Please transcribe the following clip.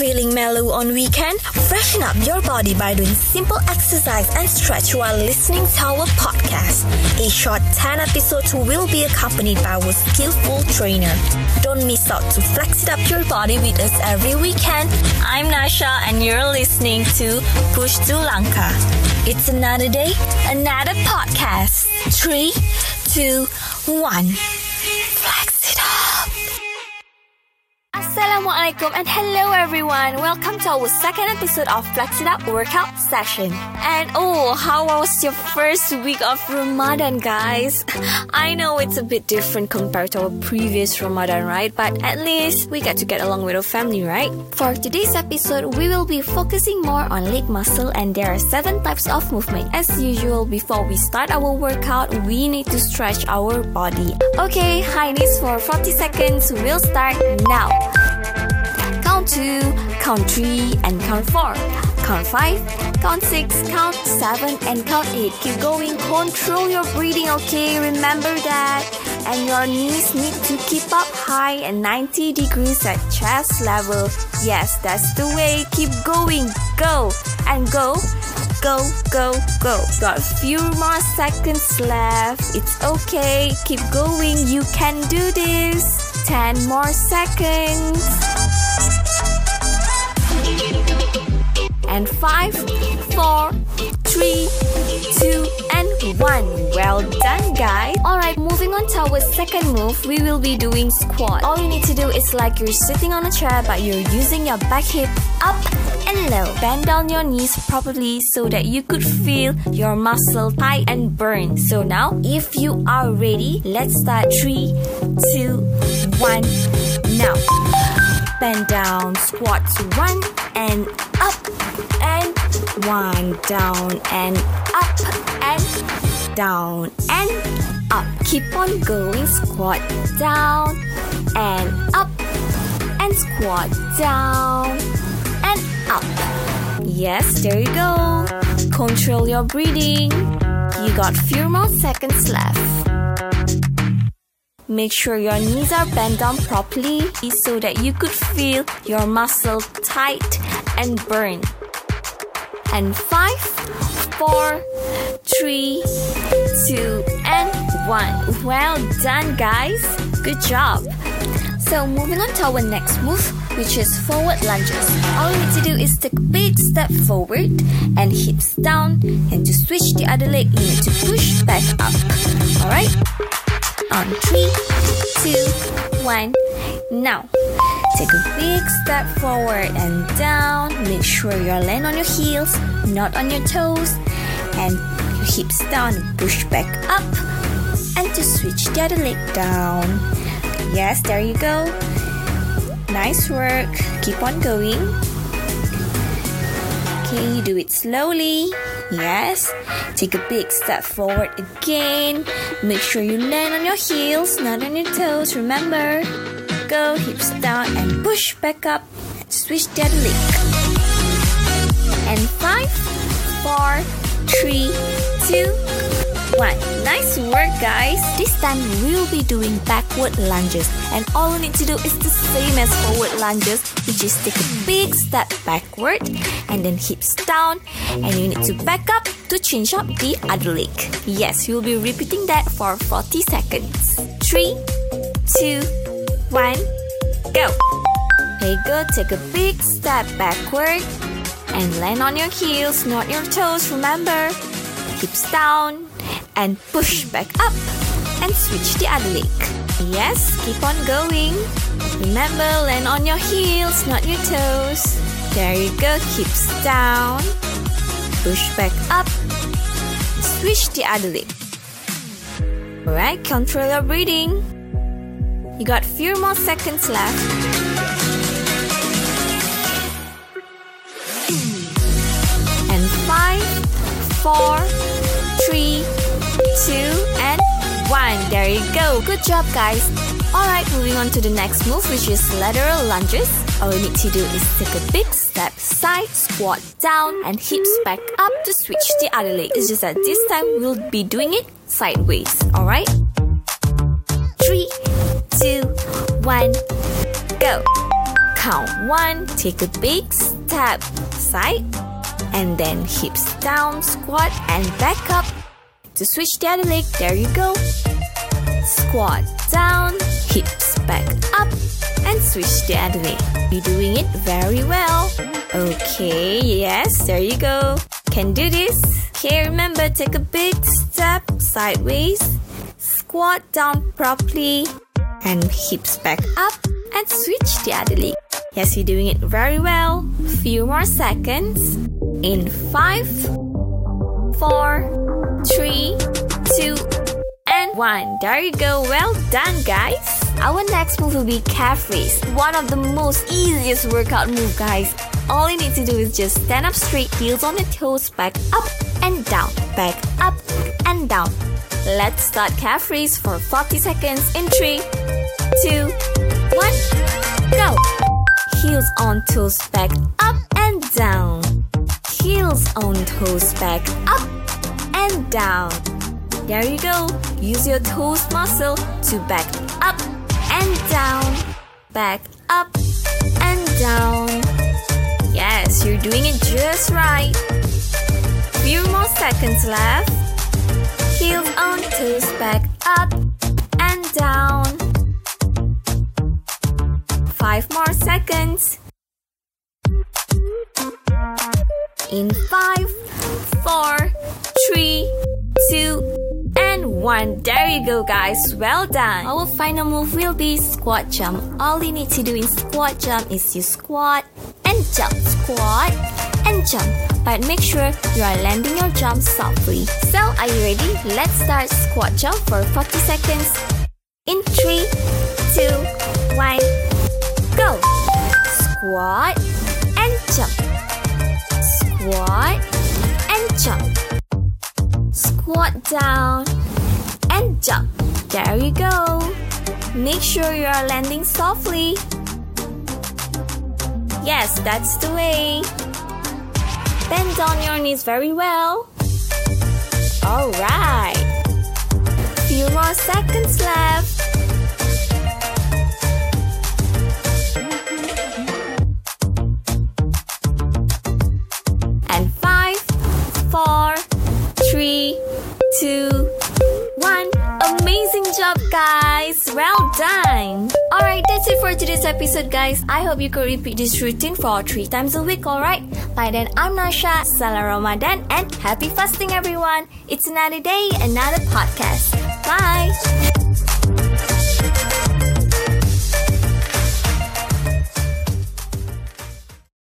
Feeling mellow on weekend? Freshen up your body by doing simple exercise and stretch while listening to our podcast. A short 10 episodes will be accompanied by our skillful trainer. Don't miss out to flex it up your body with us every weekend. I'm Nasha and you're listening to Push to Lanka. It's another day, another podcast. Three, two, one. Flex it up. Assalamualaikum and hello everyone. Welcome to our second episode of Flex It Up workout session. And oh, how was your first week of Ramadan, guys? I know it's a bit different compared to our previous Ramadan, right? But at least we get to get along with our family, right? For today's episode, we will be focusing more on leg muscle and there are seven types of movement. As usual, before we start our workout, we need to stretch our body. Okay, high knees for 40 seconds. We'll start now. Count 2, count 3, and count 4. Count 5, count 6, count 7, and count 8. Keep going. Control your breathing, okay? Remember that. And your knees need to keep up high and 90 degrees at chest level. Yes, that's the way. Keep going. Go. And go. Go, go, go. Got a few more seconds left. It's okay. Keep going. You can do this. 10 more seconds. And 5, 4, 3, 2, and 1. Well done, guys. Alright, moving on to our second move, we will be doing squat. All you need to do is like you're sitting on a chair, but you're using your back hip up and low. Bend down your knees properly so that you could feel your muscle tight and burn. So now, if you are ready, let's start. 3, 2, 1, now. Bend down, squat to one and up one down and up and down and up. Keep on going, squat down and up and squat down and up. Yes, there you go. Control your breathing. You got few more seconds left. Make sure your knees are bent down properly so that you could feel your muscle tight and burn. And five, four, three, two, and one. Well done, guys. Good job. So moving on to our next move, which is forward lunges. All you need to do is take a big step forward and hips down. And to switch the other leg, you need to push back up. Alright? On three, two, one. Now, take a big step forward and down. Make sure you land on your heels, not on your toes. And your hips down, push back up. And to switch the other leg down. Yes, there you go. Nice work. Keep on going. Okay, do it slowly. Yes. Take a big step forward again. Make sure you land on your heels, not on your toes. Remember. Go hips down and push back up. Switch that leg. And five, four, three, two, one. Nice work, guys. This time we will be doing backward lunges, and all you need to do is the same as forward lunges, which just take a big step backward and then hips down, and you need to back up to change up the other leg. Yes, you'll be repeating that for 40 seconds. Three, two, one, go. Okay, good. Take a big step backward and land on your heels, not your toes. Remember, hips down and push back up and switch the other leg. Yes, keep on going. Remember, land on your heels, not your toes. There you go, hips down. Push back up. Switch the other leg. Alright, control your breathing. You got few more seconds left. And five, four, three, two, and one. There you go. Good job, guys. Alright, moving on to the next move, which is lateral lunges. All you need to do is take a big step side, squat down, and hips back up to switch the other leg. It's just that this time we'll be doing it sideways. Alright? Three, two, one, go. Count one, take a big step side, and then hips down, squat, and back up. To switch the other leg, there you go. Squat down, hips back up, and switch the other leg. You're doing it very well. Okay, yes, there you go. Can do this. Okay, remember, take a big step sideways, squat down properly, and hips back up, and switch the other leg. Yes, you're doing it very well. Few more seconds. In five, four, three, two, and one. There you go. Well done, guys. Our next move will be calf raise. One of the most easiest workout move, guys. All you need to do is just stand up straight, heels on the toes, back up and down, back up and down. Let's start calf raise for 40 seconds in 3, 2, 1, go! Heels on toes, back up and down. Heels on toes, back up and down. There you go. Use your toes muscle to back up and down, back up and down. Yes, you're doing it just right. Few more seconds left. Heels on toes, back up and down. Five more seconds. In five, four, three, two, and one. There you go, guys. Well done. Our final move will be squat jump. All you need to do in squat jump is you squat and jump, squat and jump. But make sure you are landing your jump softly. So, are you ready? Let's start squat jump for 40 seconds. In 3, 2, 1, go! Squat and jump. Squat and jump. Squat down and jump. There you go. Make sure you are landing softly. Yes, that's the way. Down your knees very well. Alright. Few more seconds left. Today's episode, guys. I hope you could repeat this routine for three times a week, alright? By then, I'm Nasha, Salam Ramadan, and happy fasting, everyone! It's another day, another podcast. Bye!